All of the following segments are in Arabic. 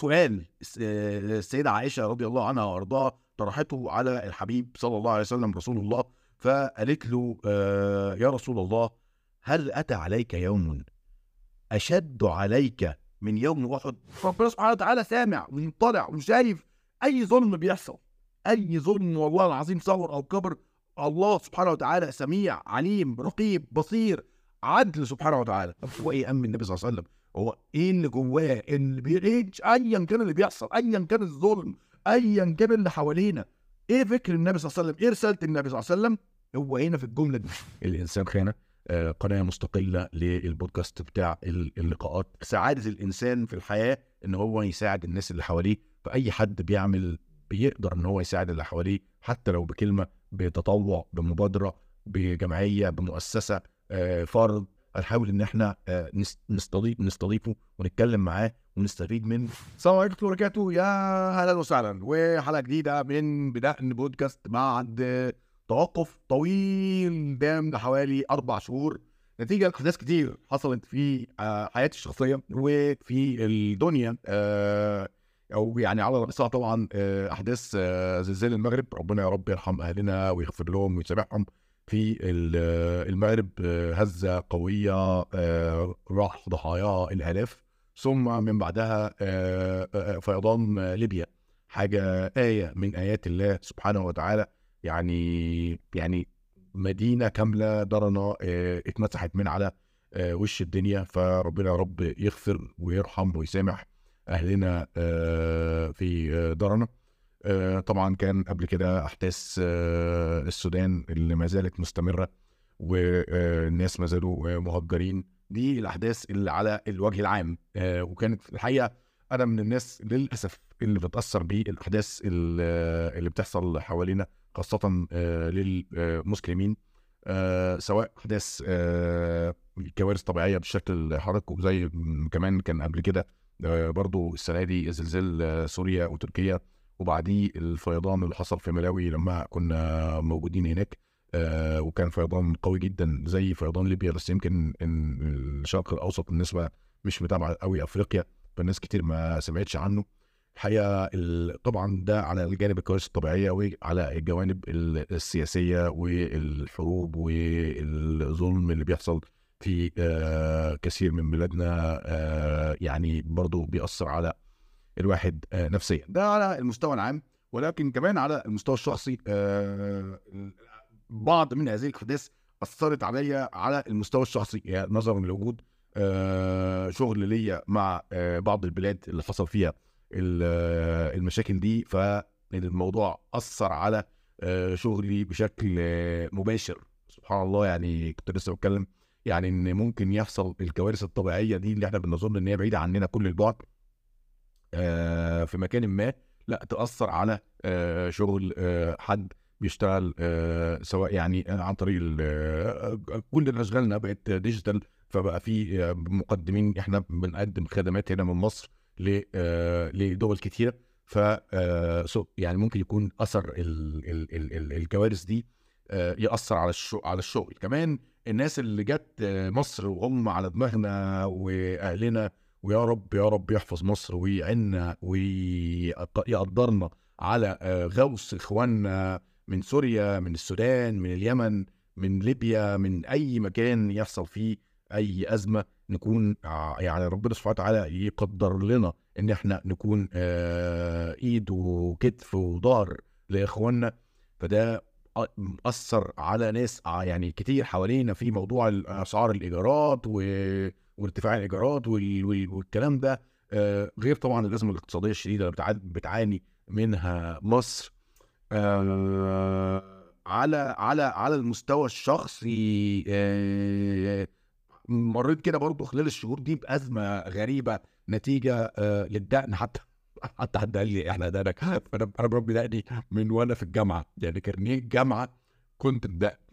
سؤال السيدة عائشة رضي الله عنها وأرضاها طرحته على الحبيب صلى الله عليه وسلم رسول الله فقالت له يا رسول الله هل أتى عليك يوم أشد عليك من يوم أحد؟ ربنا سبحانه وتعالى سامع ومطلع وشايف أي ظلم بيحصل أي ظلم والله العظيم صغر أو كبر الله سبحانه وتعالى سميع عليم رقيب بصير عدل سبحانه وتعالى. هو إيه أمن النبي صلى الله عليه وسلم؟ هو إيه اللي جواه؟ اللي بيعيش ايا كان اللي بيحصل ايا كان الظلم ايا كان اللي حوالينا. إيه فكر النبي صلى الله عليه وسلم؟ إيه رسالة النبي صلى الله عليه وسلم؟ هو هنا في الجملة دي. الإنسان خانه آه قناة مستقلة للبودكاست بتاع اللقاءات. سعاده الإنسان في الحياة إن هو يساعد الناس اللي حواليه فأي حد بيعمل بيقدر إن هو يساعد اللي حواليه حتى لو بكلمة بتطوع بمبادرة بجمعية بمؤسسة آه فرد. هنحاول إن إحنا آه نستضيف نستضيفه ونتكلم معاه ونستفيد منه. السلام عليكم ورحمة وبركاته. يا أهلا وسهلا. وحلقة جديدة من بدأن بودكاست بعد توقف طويل دام لحوالي أربع شهور. نتيجة لأحداث كتير حصلت في آه حياتي الشخصية وفي الدنيا. آه أو يعني على رأسها طبعا أحداث زلزال المغرب. ربنا يا رب يرحم أهلنا ويغفر لهم ويسامحهم. في المغرب هزة قوية راح ضحاياها الالاف ثم من بعدها فيضان ليبيا. حاجة آية من آيات الله سبحانه وتعالى يعني يعني مدينة كاملة درنا اتمسحت من على وش الدنيا. فربنا يا رب يغفر ويرحم ويسامح أهلنا في درنا. طبعا كان قبل كده أحداث السودان اللي ما زالت مستمرة والناس ما زالوا مهجرين. دي الأحداث اللي على الوجه العام. وكانت الحقيقة أنا من الناس للأسف اللي بتأثر بالأحداث اللي بتحصل حوالينا خاصة للمسلمين. سواء أحداث كوارث طبيعية بالشكل حضرتك وزي كمان كان قبل كده برضو السنة دي زلزال سوريا وتركيا. وبعديه الفيضان اللي حصل في ملاوي لما كنا موجودين هناك آه وكان فيضان قوي جدا زي فيضان ليبيا بس يمكن إن الشرق الأوسط بالنسبة مش متابعة قوي أفريقيا فالناس كتير ما سمعتش عنه. الحقيقة طبعا ده على الجانب الكوارث الطبيعيه وعلى الجوانب السياسية والحروب والظلم اللي بيحصل في آه كثير من بلادنا آه يعني برضو بيأثر على الواحد آه نفسيا. ده على المستوى العام ولكن كمان على المستوى الشخصي بعض من هذه الأحداث أثرت عليا على المستوى الشخصي يعني نظرا لوجود شغل ليا مع بعض البلاد اللي حصل فيها المشاكل دي فالموضوع أثر على شغلي بشكل مباشر. سبحان الله يعني كنت لسه بتكلم يعني إن ممكن يحصل الكوارث الطبيعية دي اللي إحنا بنظن إن هي بعيدة عننا كل البعد آه في مكان ما لا تأثر على آه شغل آه حد بيشتغل سواء يعني عن طريق كل اشغالنا بقت ديجيتال فبقى في مقدمين إحنا بنقدم خدمات هنا من مصر لدول كتيرة. ف يعني ممكن يكون أثر ال ال ال ال الكوارث دي يأثر على على الشغل. كمان الناس اللي جت مصر وهم على دماغنا وأهلنا ويا رب يا رب يحفظ مصر ويعنا ويقدرنا على غوص إخواننا من سوريا من السودان من اليمن من ليبيا من أي مكان يحصل فيه أي أزمة نكون يعني ربنا سبحانه وتعالى يقدر لنا إن إحنا نكون إيد وكتف وظهر لإخواننا. فده اثر على ناس يعني كتير حوالينا في موضوع أسعار الإيجارات و... وارتفاع الإيجارات وال... والكلام ده غير طبعا الازمه الاقتصادية الشديدة اللي بتعاني منها مصر. على على على المستوى الشخصي مريت كده برضه خلال الشهور دي بأزمة غريبة نتيجة للدقن. حتى حتى حد قال لي إحنا دقنك. فانا أنا بربي دقني من وأنا في الجامعة. يعني كارنيه الجامعة كنت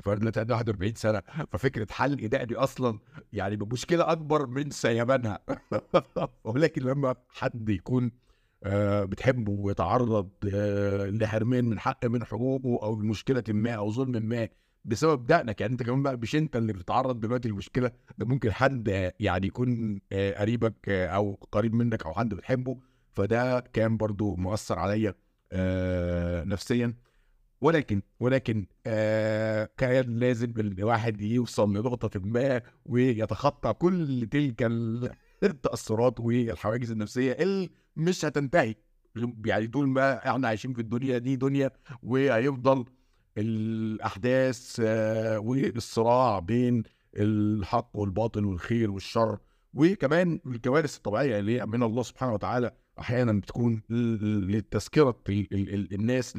فانا دلوقتي عندي 41 سنة ففكرة حلق دقني أصلا يعني بمشكله أكبر من سيبانها ولكن لما حد يكون آه بتحبه ويتعرض آه لحرمان من حق من حقوقه أو مشكله ما أو ظلم ما بسبب دقنك يعني أنت كمان بقى مش أنت اللي بتتعرض دلوقتي للمشكلة ده ممكن حد يعني يكون آه قريبك أو قريب منك أو حد بتحبه فده كان برضو مؤثر عليا نفسيا. ولكن ولكن آه كان لازم الواحد يوصل لنقطة ما ويتخطى كل تلك التأثرات والحواجز النفسية اللي مش هتنتهي. يعني طول ما إحنا عايشين في الدنيا دي دنيا وهيفضل الأحداث آه والصراع بين الحق والباطل والخير والشر وكمان الكوارث الطبيعية اللي من الله سبحانه وتعالى أحيانا بتكون لتذكرة الناس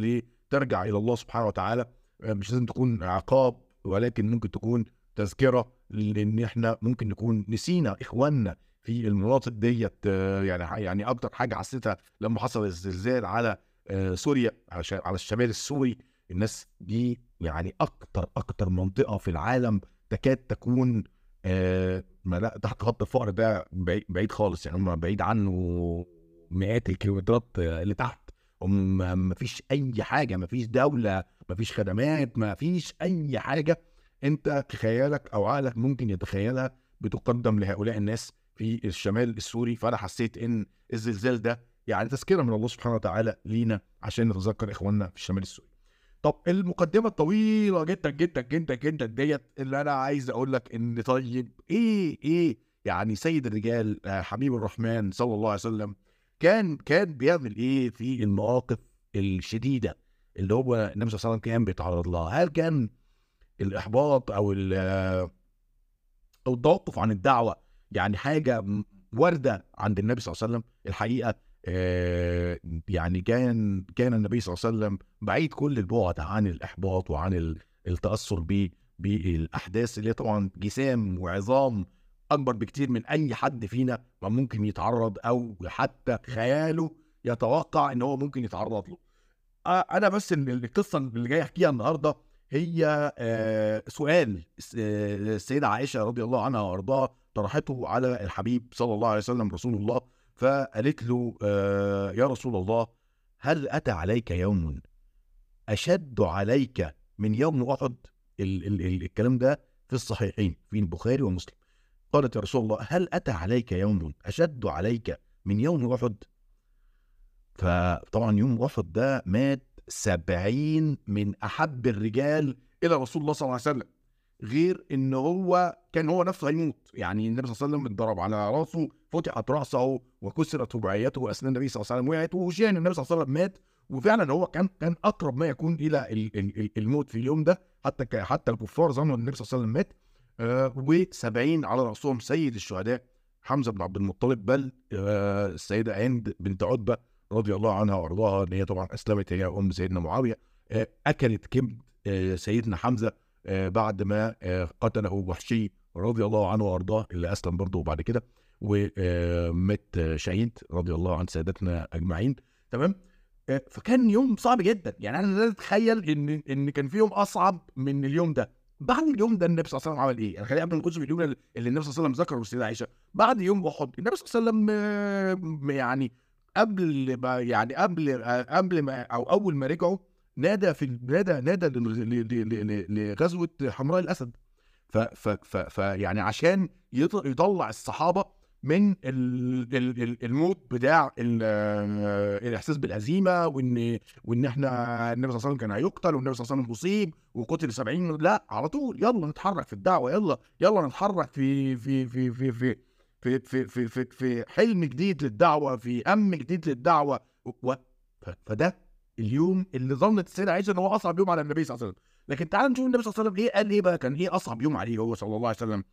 لترجع إلى الله سبحانه وتعالى مش لازم تكون عقاب ولكن ممكن تكون تذكرة لأن إحنا ممكن نكون نسينا إخواننا في المناطق ديت يعني يعني أكتر حاجة حسيتها لما حصل الزلزال على سوريا على الشمال السوري. الناس دي يعني أكتر أكتر منطقة في العالم تكاد تكون آه ما تحت خط الفقر ده بعيد خالص يعني هم بعيد عنه مئات الكيلومترات اللي تحت. ما فيش أي حاجة ما فيش دولة ما فيش خدمات ما فيش أي حاجة أنت خيالك أو عقلك ممكن يتخيلها بتقدم لهؤلاء الناس في الشمال السوري. فأنا حسيت إن الزلزال ده يعني تذكرة من الله سبحانه وتعالى لينا عشان نتذكر إخواننا في الشمال السوري. طب المقدمة الطويلة جدا جدا جدا جدا ديت اللي أنا عايز أقول لك إن طيب إيه إيه يعني سيد الرجال حبيب الرحمن صلى الله عليه وسلم كان كان بيعمل إيه في المواقف الشديدة اللي هو النبي صلى الله عليه وسلم كان بيتعرض لها؟ هل كان الإحباط أو أو التوقف عن الدعوة يعني حاجة واردة عند النبي صلى الله عليه وسلم؟ الحقيقة آه يعني كان كان النبي صلى الله عليه وسلم بعيد كل البعد عن الإحباط وعن التأثر بالأحداث اللي طبعا جسام وعظام أكبر بكتير من أي حد فينا ما ممكن يتعرض أو حتى خياله يتوقع إن هو ممكن يتعرض له. آه أنا بس القصة اللي جاي أحكيها النهارده هي آه سؤال السيدة عائشة رضي الله عنها وأرضاها طرحته على الحبيب صلى الله عليه وسلم رسول الله فقالت له آه يا رسول الله هل أتى عليك يوم أشد عليك من يوم أحد؟ ال- ال- ال- الكلام ده في الصحيحين في البخاري ومسلم. قالت يا رسول الله هل أتى عليك يوم أشد عليك من يوم أحد؟ فطبعا يوم أحد ده مات سبعين من أحب الرجال إلى رسول الله صلى الله عليه وسلم غير إن هو كان هو نفسه هيموت. يعني النبي صلى الله عليه وسلم اتضرب على راسه فتحت راسه وكسرت رباعيته اثناء النبي صلى الله عليه وسلم وقعت وشيء النبي صلى الله عليه وسلم مات. وفعلا هو كان كان أقرب ما يكون إلى الموت في اليوم ده. حتى حتى الكفار ظنوا إن النبي صلى الله عليه وسلم مات. و70 على رأسهم سيد الشهداء حمزة بن عبد المطلب بل آه السيدة هند بنت عتبة رضي الله عنها وأرضاها إن هي طبعا أسلمت هي أم سيدنا معاوية آه أكلت كبد سيدنا حمزة بعد ما قتله وحشي رضي الله عنه وأرضاه اللي أسلم برضه بعد كده ومات شهيد رضي الله عن سادتنا أجمعين. تمام؟ فكان يوم صعب جدا. يعني أنا لا أتخيل إن إن كان في يوم أصعب من اليوم ده. بعد اليوم ده النبي صلى الله عليه وسلم عمل إيه؟ يعني خلينا قبل ما نخش في اليوم اللي النبي صلى الله عليه وسلم ذكره السيده عائشة بعد يوم أحد النبي صلى الله عليه وسلم يعني قبل ما يعني قبل قبل ما أو أول ما رجعوا نادى في نادى نادى لغزوة حمراء الأسد ف ف ف يعني عشان يطلع الصحابة من الموت بتاع الإحساس بالهزيمة وإن وإن إحنا النبي صلى الله عليه وسلم كان هيقتل والنبي صلى الله عليه وسلم مصيب وقتل 70 لا على طول يلا نتحرك في الدعوة يلا يلا نتحرك في في في في في في في في, في, في حلم جديد للدعوة في أمن جديد للدعوة. فده اليوم اللي ظنت السيدة عائشة إن هو أصعب يوم على النبي صلى الله عليه وسلم. لكن تعال نشوف النبي صلى الله عليه وسلم إيه قال إيه بقى كان إيه أصعب يوم عليه هو صلى الله عليه وسلم.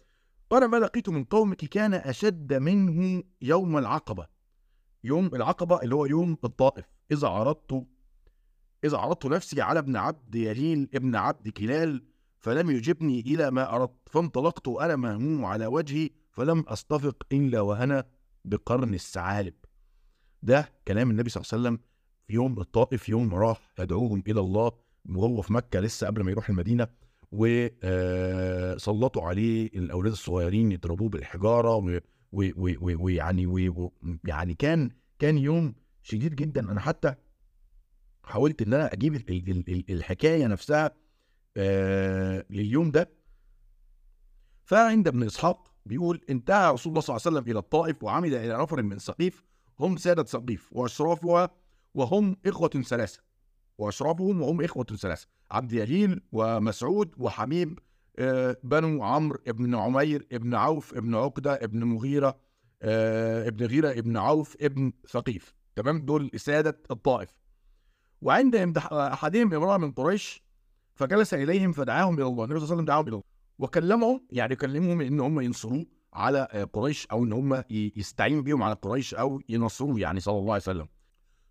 قال ما لقيت من قومك كان أشد منه يوم العقبة. يوم العقبة اللي هو يوم الطائف. إذا عرضت إذا عرضت نفسي على ابن عبد يليل ابن عبد كلال فلم يجبني إلى ما أردت فانطلقت وأنا مهموم على وجهي فلم أستفق إلا وأنا بقرن الثعالب. ده كلام النبي صلى الله عليه وسلم في يوم الطائف يوم راح يدعوهم إلى الله وهو في مكة لسه قبل ما يروح المدينة. وسلطوا عليه الأولاد الصغيرين يضربوه بالحجارة ويعني يعني كان كان يوم شديد جدا. أنا حتى حاولت إن أنا أجيب الحكاية نفسها لليوم ده. فعند ابن إسحاق بيقول انتهى رسول الله صلى الله عليه وسلم إلى الطائف وعمد إلى نفر من سقيف هم سادة ثقيف وأشرافها وهم إخوة ثلاثة وأشرافهم وهم إخوة ثلاثة عبد يليل ومسعود وحبيب آه، بنو عمرو ابن عمير ابن عوف ابن عقدة ابن مغيرة آه، ابن غيرة ابن عوف ابن ثقيف. تمام؟ دول سادة الطائف. وعند أحدهم امرأة من قريش فجلس إليهم فدعاهم إلى الله. النبي صلى الله عليه وسلم دعاهم إلى الله. وكلمهم يعني كلمهم إن هم ينصروه على آه، قريش أو إن هم يستعينوا بيهم على قريش أو ينصروه يعني صلى الله عليه وسلم.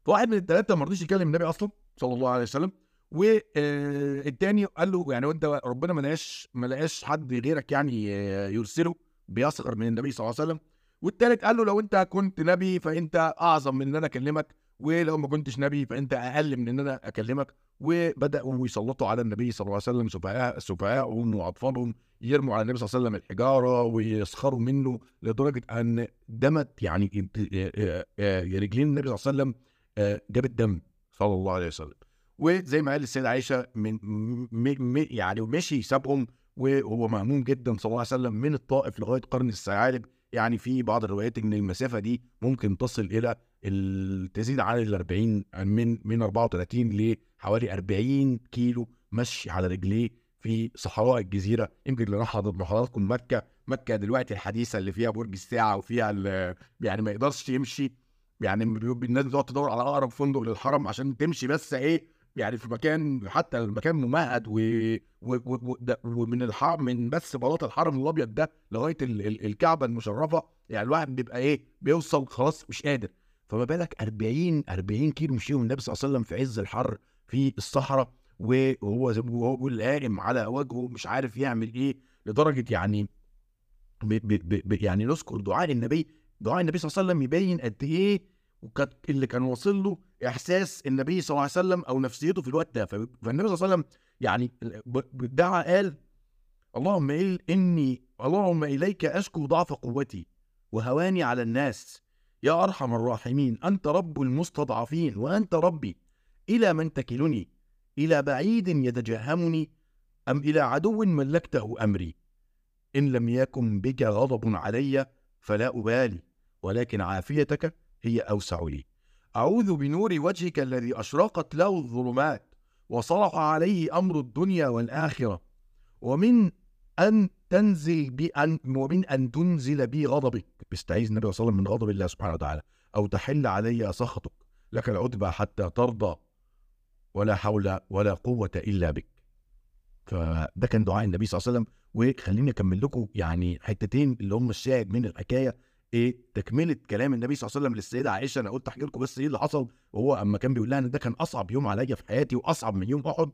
فواحد من الثلاثة ما رضيش يكلم النبي أصلا. صلى الله عليه وسلم. والتاني قال له يعني وأنت ربنا ما لقاش ما لقاش حد غيرك يعني آه، يرسله بيصغر من النبي صلى الله عليه وسلم. والتالت قال له لو أنت كنت نبي فأنت أعظم من إن أنا أكلمك ولو ما كنتش نبي فأنت أقل من إن أنا أكلمك. وبدأوا يسلطوا على النبي صلى الله عليه وسلم سفهاء سفهاءهم وأطفالهم يرموا على النبي صلى الله عليه وسلم الحجارة ويسخروا منه لدرجة أن دمت يعني آه، آه، رجلين النبي صلى الله عليه وسلم آه، جابت دم. صلى الله عليه وسلم. وزي ما قال السيدة عائشة من م م يعني مشي سابهم وهو مهموم جدا صلى الله عليه وسلم من الطائف لغاية قرن الثعالب يعني في بعض الروايات إن المسافة دي ممكن تصل إلى ال- تزيد عن ال 40 من من 34 لحوالي 40 كيلو مشي على رجليه في صحراء الجزيرة. يمكن اللي راح مع حضراتكم مكة. مكة دلوقتي الحديثة اللي فيها برج الساعة وفيها يعني ما يقدرش يمشي. يعني الناس بتقعد تدور على أقرب فندق للحرم عشان تمشي بس إيه يعني في مكان حتى المكان ممهد و... و... و... ومن الحرم من بس بلاط الحرم الأبيض ده لغاية ال... ال... الكعبة المشرفة يعني الواحد بيبقى إيه بيوصل خلاص مش قادر. فما بالك 40 40 كيلو مشيهم النبي صلى الله عليه وسلم في عز الحر في الصحراء وهو زي ما هو بيقول قائم على وجهه مش عارف يعمل إيه لدرجة يعني ب... ب... ب... يعني نذكر دعاء النبي دعاء النبي صلى الله عليه وسلم يبين قد إيه وكانت اللي كان واصل له إحساس النبي صلى الله عليه وسلم أو نفسيته في الوقت ده. فالنبي صلى الله عليه وسلم يعني دعا قال اللهم إل إني اللهم إليك أشكو ضعف قوتي وهواني على الناس. يا أرحم الراحمين أنت رب المستضعفين وأنت ربي. إلى من تكلني؟ إلى بعيد يتجهمني؟ أم إلى عدو ملكته أمري؟ إن لم يكن بك غضب علي فلا أبالي ولكن عافيتك هي أوسع لي. أعوذ بنور وجهك الذي أشرقت له الظلمات وصلح عليه أمر الدنيا والآخرة. ومن أن تنزل بي أن ومن أن تنزل بي غضبك. بيستعيذ النبي صلى الله عليه وسلم من غضب الله سبحانه وتعالى. أو تحل علي سخطك. لك العتبى حتى ترضى. ولا حول ولا قوة إلا بك. فده كان دعاء النبي صلى الله عليه وسلم. وخليني أكمل لكم يعني حتتين اللي هم الشاهد من الحكاية. إيه تكملة كلام النبي صلى الله عليه وسلم للسيدة عائشة أنا قلت أحكي لكم بس إيه اللي حصل. وهو أما كان بيقول لها إن ده كان أصعب يوم عليا في حياتي وأصعب من يوم أحد.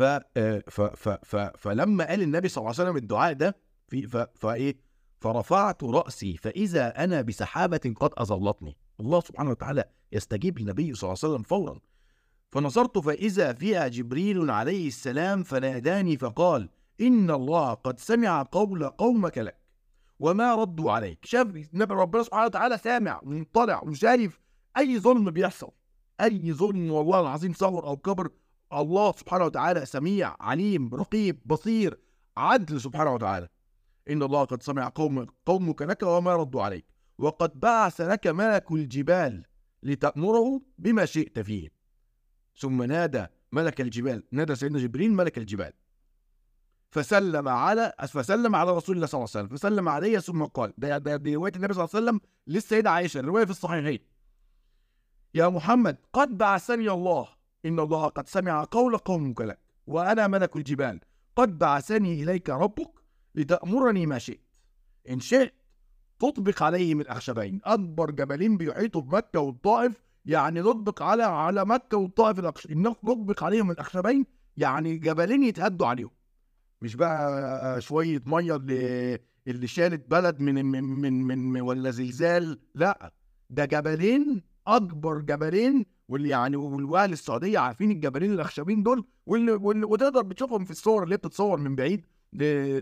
آه، ف ف فلما قال النبي صلى الله عليه وسلم الدعاء ده في ف فايه فرفعت رأسي فإذا أنا بسحابة قد أظلتني. الله سبحانه وتعالى يستجيب للنبي صلى الله عليه وسلم فورا. فنظرت فإذا فيها جبريل عليه السلام فناداني فقال إن الله قد سمع قول قومك لك. وما ردوا عليك. شاف ربنا سبحانه وتعالى سامع ومطلع وشايف أي ظلم بيحصل. أي ظلم والله العظيم صغر أو كبر الله سبحانه وتعالى سميع عليم رقيب بصير عدل سبحانه وتعالى. إن الله قد سمع قوم قومك لك وما ردوا عليك. وقد بعث لك ملك الجبال لتأمره بما شئت فيه. ثم نادى ملك الجبال نادى سيدنا جبريل ملك الجبال. فسلم على فسلم على رسول الله صلى الله عليه وسلم. فسلم عليه ثم قال ده ده النبي صلى الله عليه وسلم للسيده عائشة الرواية في الصحيحين. يا محمد قد بعثني الله إن الله قد سمع قول قومك لك وأنا ملك الجبال. قد بعثني إليك ربك لتأمرني ما شئت. إن شئت تطبق عليه من أخشبين. أكبر جبلين بيحيطوا بمكه والطائف يعني نطبق على على مكة والطائف الأخش... نطبق عليهم الأخشبين يعني جبلين يتهدوا عليهم. مش بقى شوية مية اللي اللي شالت بلد من من من, من, ولا زلزال لا ده جبلين أكبر جبلين واللي يعني واهل السعودية عارفين الجبلين الأخشبين دول واللي, واللي وتقدر بتشوفهم في الصور اللي بتتصور من بعيد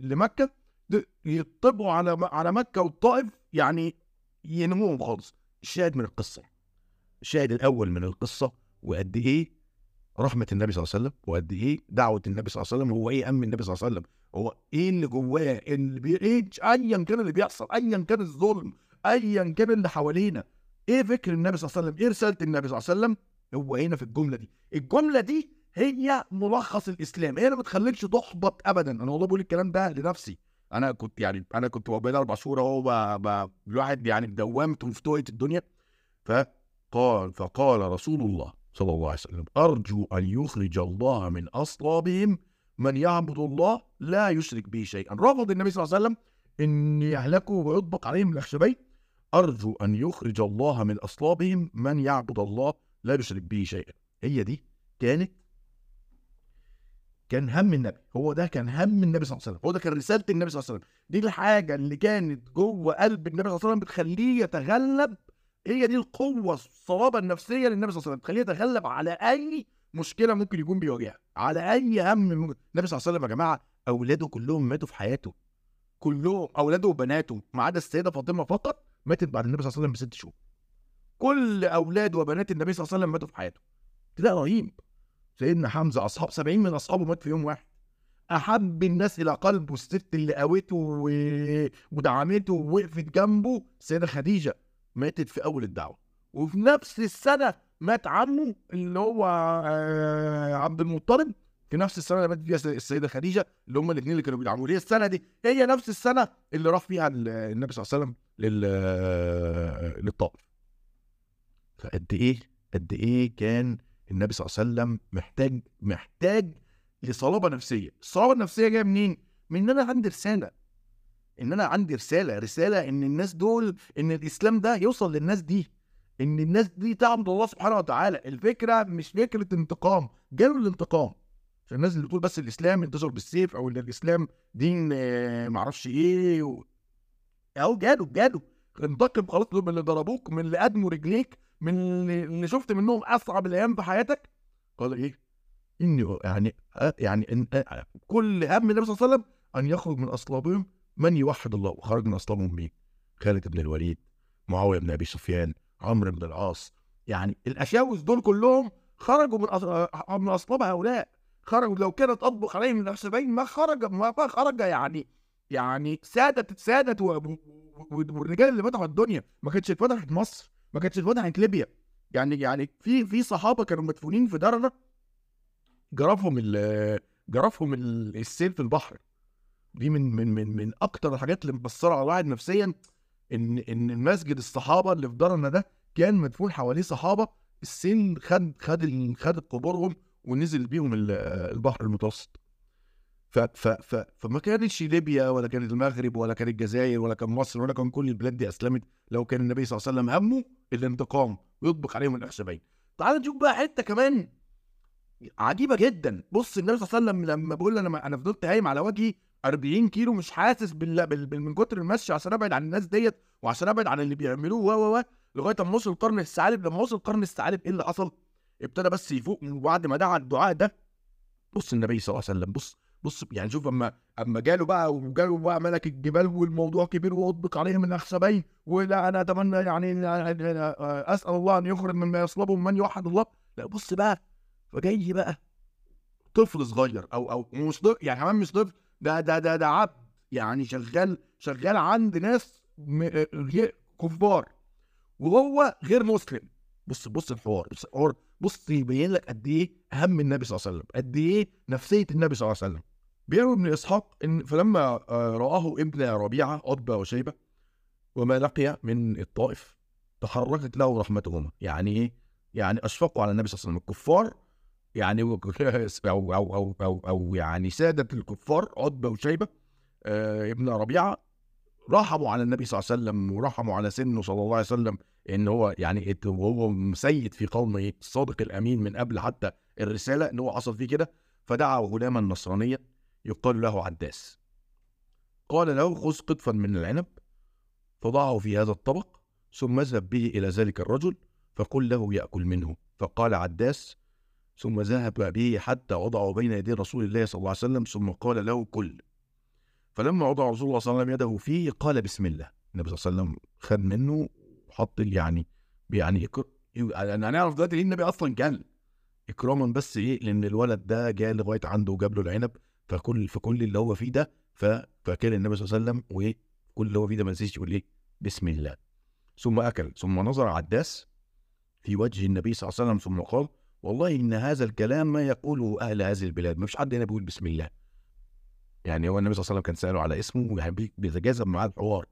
لمكة يطبقوا على على مكة والطائف يعني ينموهم خالص. الشاهد من القصة الشاهد الأول من القصة وقد إيه رحمة النبي صلى الله عليه وسلم. وقد إيه دعوة النبي صلى الله عليه وسلم؟ هو إيه أمن النبي صلى الله عليه وسلم؟ هو إيه اللي جواه؟ اللي بي... إيه ايا كان اللي بيحصل ايا كان الظلم ايا كان اللي حوالينا. إيه فكر النبي صلى الله عليه وسلم؟ إيه رسالة النبي صلى الله عليه وسلم؟ هو هنا في الجملة دي. الجملة دي هي ملخص الإسلام. هي اللي ما بتخليكش تحبط ابدا. أنا والله بقول الكلام ده لنفسي. أنا كنت يعني أنا كنت بقالي أربع شهور أهو الواحد يعني بدوامته توقيت الدنيا. فقال فقال رسول الله صلى الله عليه وسلم. أرجو أن يخرج الله من أصلابهم. من يعبد الله لا يشرك به شيئا. رفض النبي صلى الله عليه وسلم ان يهلكوا ويطبق عليهم الاخشبين أرجو أن يخرج الله من أصلابهم. من يعبد الله لا يشرك به شيئا. هي دي كانت كان هم النبي. هو ده كان هم النبي صلى الله عليه وسلم. هو ده كان رسالة النبي صلى الله عليه وسلم. دي الحاجة اللي كانت جوه قلب النبي صلى الله عليه وسلم بتخليه يتغلب هي دي القوة الصلابه النفسية للنبي صلى الله عليه وسلم. بتخليه يتغلب على أي مشكلة ممكن يكون بيواجهها. على أي هم. النبي صلى الله عليه وسلم يا جماعة أولاده كلهم ماتوا في حياته. كلهم أولاده وبناته ما عدا السيدة فاطمة فقط ماتت بعد النبي صلى الله عليه وسلم بست شهور. كل أولاد وبنات النبي صلى الله عليه وسلم ماتوا في حياته. ده رهيب. سيدنا حمزة أصحاب 70 من أصحابه مات في يوم واحد. أحب الناس إلى قلبه الست اللي قوته. ودعمته ووقفت جنبه السيده خديجة. ماتت في أول الدعوة. وفي نفس السنة مات عمه اللي هو آه، عبد المطلب. في نفس السنة اللي ماتت فيها السيدة خديجة اللي هم الاثنين اللي كانوا بيدعموه. هي السنة دي هي نفس السنة اللي راح فيها ال- النبي صلى الله عليه وسلم لل... للطائف. فقد إيه قد إيه كان النبي صلى الله عليه وسلم محتاج محتاج لصلابة نفسية. الصلابه النفسيه جاية منين؟ من إن أنا عندي رسالة. إن أنا عندي رسالة رسالة إن الناس دول إن الإسلام ده يوصل للناس دي إن الناس دي تعبد الله سبحانه وتعالى. الفكرة مش فكرة انتقام جاله الانتقام. عشان الناس اللي بتقول بس الإسلام انتشر بالسيف أو إن الإسلام دين آه، معرفش إيه و... اهو جاله جاله انتقم خلاص من اللي ضربوك من اللي ادموا رجليك من اللي شفت منهم أصعب الأيام في حياتك. قال إيه؟ إني يعني يعني آه، كل هم النبي صلى الله عليه وسلم أن يخرج من أصلابهم من يوحد الله؟ وخرج من اصلابهم مين؟ خالد بن الوليد معاوية بن أبي سفيان عمرو بن العاص. يعني الاشاوس دول كلهم خرجوا من أص- من اصلاب هؤلاء. خرجوا لو كانت اطبق عليهم من الحسابين ما خرج ما خرج يعني يعني سادة سادة والرجال اللي فتحوا الدنيا. ما كانتش اتفتحت مصر ما كانتش اتفتحت ليبيا. يعني يعني في في صحابة كانوا مدفونين في درنا جرفهم جرفهم ال- السيل في البحر. دي من من من من أكتر الحاجات اللي مأثرة على الواحد نفسيا ان إن المسجد الصحابة اللي في درنا ده كان مدفون حواليه صحابة السيل خد خد خد قبورهم ونزل بيهم ال- البحر المتوسط. ف ف ف فما كانتش ليبيا ولا كانت المغرب ولا كانت الجزائر ولا كان مصر ولا كان كل البلاد دي أسلمت لو كان النبي صلى الله عليه وسلم همه الانتقام ويطبق عليهم الاخشبين تعال نشوف بقى حتة كمان عجيبة جدا. بص النبي صلى الله عليه وسلم لما بيقول أنا أنا فضلت هايم على وجهي 40 كيلو مش حاسس بال... بال... من كتر المشي عشان أبعد عن الناس ديت وعشان أبعد عن اللي بيعملوه و و و لغاية أما وصل قرن الثعالب لما وصل قرن الثعالب إيه اللي حصل؟ ابتدى بس يفوق وبعد ما دعا الدعاء ده بص النبي صلى الله عليه وسلم بص بص يعني شوف اما أما جاله بقى وجاله بقى ملك الجبال والموضوع كبير واطبق عليهم الأخشبين ولا أنا أتمنى يعني أسأل الله أن يخرج مما يصلبهم من يوحد الله لا بص بقى فجاي بقى طفل صغير أو أو مش يعني كمان مش طفل ده ده ده ده عبد. يعني شغال شغال عند ناس غير كفار. وهو غير مسلم. بص بص الحوار بص الحوار. بص يبين لك قد إيه هم النبي صلى الله عليه وسلم. قد إيه نفسية النبي صلى الله عليه وسلم. بيروي ابن إسحاق إن فلما آه، رآه ابن ربيعة عتبه وشيبة وما لقي من الطائف تحركت له رحمتهما. يعني إيه؟ يعني أشفقوا على النبي صلى الله عليه وسلم. الكفار يعني أو أو أو أو, يعني سادة الكفار عتبة وشيبة آه ابن ربيعة رحموا على النبي صلى الله عليه وسلم ورحموا على سنه صلى الله عليه وسلم إن هو يعني وهو مسيد في قومه الصادق الأمين من قبل حتى الرسالة إن هو حصل فيه كده فدعا غلاما نصرانيا يقال له عداس. قال له خذ قطفا من العنب فضعه في هذا الطبق ثم اذهب به إلى ذلك الرجل فقل له يأكل منه. فقال عداس ثم ذهب به حتى وضعه بين يدي رسول الله صلى الله عليه وسلم ثم قال له كل. فلما وضع رسول الله صلى الله عليه وسلم يده فيه قال بسم الله. النبي صلى الله عليه وسلم خد منه وحط يعني يعني هنعرف دلوقتي ليه النبي أصلا كان إكراما بس إيه؟ لأن الولد ده جاء لغاية عنده وجاب له العنب فكل فكل اللي هو فيه ده ف... فكان النبي صلى الله عليه وسلم وإيه؟ كل اللي هو فيه ده ما نسيش يقول إيه؟ بسم الله. ثم أكل ثم نظر عداس في وجه النبي صلى الله عليه وسلم ثم قال والله إن هذا الكلام ما يقوله أهل هذه البلاد ما فيش حد هنا بيقول بسم الله. يعني هو النبي صلى الله عليه وسلم كان سأله على اسمه ويعني بيتجاذب معاه الحوار.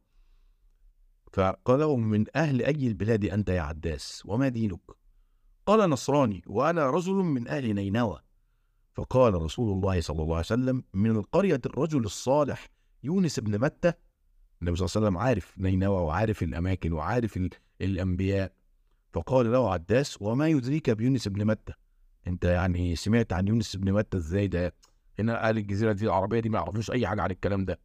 فقال له من أهل أي البلاد أنت يا عداس؟ وما دينك؟ قال نصراني وأنا رجل من أهل نينوى. فقال رسول الله صلى الله عليه وسلم من القرية الرجل الصالح يونس بن متى؟ النبي صلى الله عليه وسلم عارف نينوى وعارف الأماكن وعارف الأنبياء. فقال له عداس وما يدريك بيونس بن متى؟ انت يعني سمعت عن يونس بن متى إزاي ده؟ هنا أهل الجزيرة دي العربية دي ما يعرفوش أي حاجة عن الكلام ده.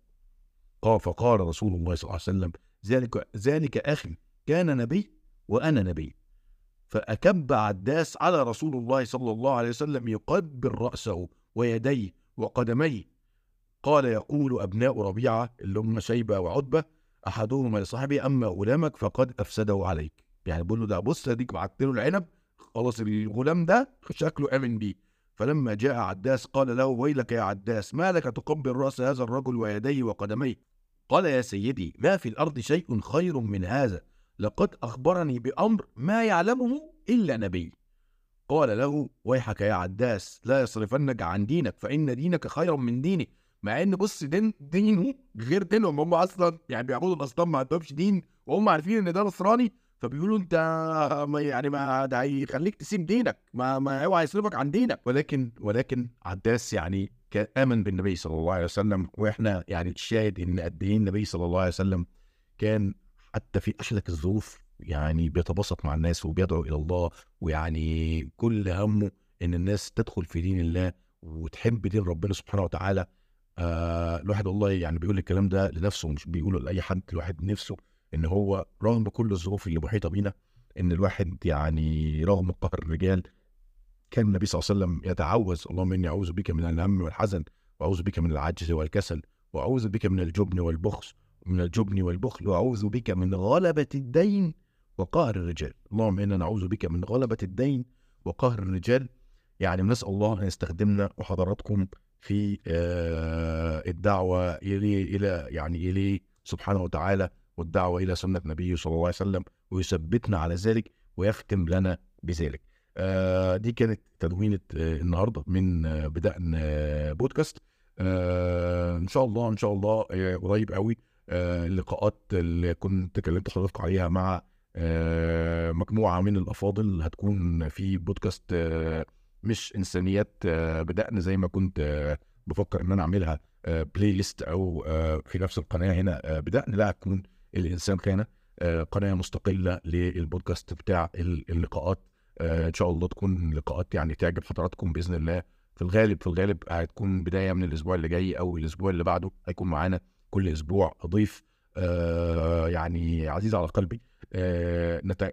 قال فقال رسول الله صلى الله عليه وسلم ذلك ذلك أخي كان نبي وأنا نبي. فأكب عداس على رسول الله صلى الله عليه وسلم يقبل رأسه ويديه وقدميه. قال يقول أبناء ربيعة اللي هم شيبة وعتبة أحدهما لصاحبه أما غلامك فقد أفسده عليك. يعني بقول له ده بص اديك بعت له العنب خلاص الغلام ده شكله امن بيه فلما جاء عداس قال له ويلك يا عداس ما لك تقبل رأس هذا الرجل ويديه وقدميه؟ قال يا سيدي ما في الأرض شيء خير من هذا. لقد أخبرني بأمر ما يعلمه إلا نبي. قال له ويحك يا عداس لا يصرفنك عن دينك فإن دينك خير من ديني. مع إن بص دين دينه غير دينهم هم أصلا يعني بيعبدوا الأصنام ما عندهمش دين وهم عارفين إن ده نصراني. فبيقولوا أنت ما يعني ما ده هيخليك تسيب دينك ما ما اوعى يصرفك عن دينك. ولكن ولكن عداس يعني كان آمن بالنبي صلى الله عليه وسلم وإحنا يعني الشاهد إن قد إيه النبي صلى الله عليه وسلم كان حتى في اشلك الظروف يعني بيتبسط مع الناس وبيدعو إلى الله ويعني كل همه إن الناس تدخل في دين الله وتحب دين ربنا سبحانه وتعالى. آه الواحد والله يعني بيقول الكلام ده لنفسه مش بيقوله لأي حد الواحد نفسه إن هو رغم كل الظروف اللي محيطة بينا إن الواحد يعني رغم قهر الرجال كان النبي صلى الله عليه وسلم يتعوذ اللهم إني أعوذ بك من الهم والحزن وأعوذ بك من العجز والكسل وأعوذ بك من الجبن والبخل من الجبن والبخل وأعوذ بك من غلبة الدين وقهر الرجال. اللهم أنا نعوذ بك من غلبة الدين وقهر الرجال. يعني نسأل الله أن يستخدمنا وحضراتكم في آه، الدعوة إليه إلى يعني إليه سبحانه وتعالى والدعوة إلى سنة نبيه صلى الله عليه وسلم ويثبتنا على ذلك ويختم لنا بذلك. آه دي كانت تدوينة آه النهاردة من آه بدأنا آه بودكاست. آه إن شاء الله إن شاء الله آه قريب قوي اللقاءات اللي كنت كلمت حضرتك عليها مع مجموعة من الأفاضل هتكون في بودكاست مش إنسانيات بدأنا زي ما كنت بفكر إن أنا أعملها بلاي ليست أو في نفس القناة هنا بدأنا لا هتكون الإنسان خانه آه، قناة مستقلة للبودكاست بتاع اللقاءات. آه، إن شاء الله تكون لقاءات يعني تعجب حضراتكم بإذن الله. في الغالب في الغالب هتكون بداية من الأسبوع اللي جاي أو الأسبوع اللي بعده هيكون معانا كل أسبوع ضيف آه يعني عزيز على قلبي.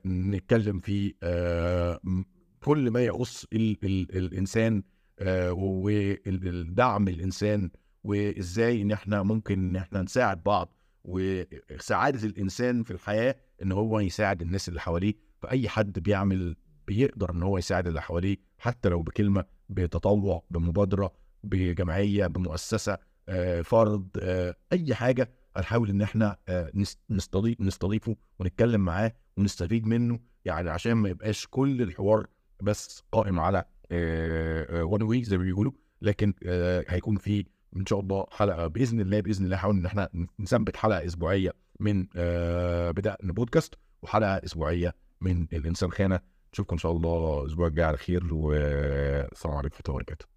نتكلم في كل ما يخص ال ال الإنسان والدعم الإنسان وإزاي إن إحنا ممكن إن إحنا نساعد بعض. وسعادة الإنسان في الحياة إن هو يساعد الناس اللي حواليه فأي حد بيعمل بيقدر إن هو يساعد اللي حواليه حتى لو بكلمة بتطوع بمبادرة بجمعية بمؤسسة آه، فرد آه، أي حاجة هنحاول إن إحنا آه، نستضيف نستضيفه ونتكلم معاه ونستفيد منه يعني عشان ما يبقاش كل الحوار بس قائم على وان ويك زي ما بيقولوا لكن هيكون في ان شاء الله حلقة بإذن الله بإذن الله حاول إن إحنا نثبت حلقة أسبوعية من آه بدأنا بودكاست وحلقة أسبوعية من الإنسان خانة. نشوفكم إن شاء الله الأسبوع الجاي على خير والسلام عليكم ورحمة الله وبركاته.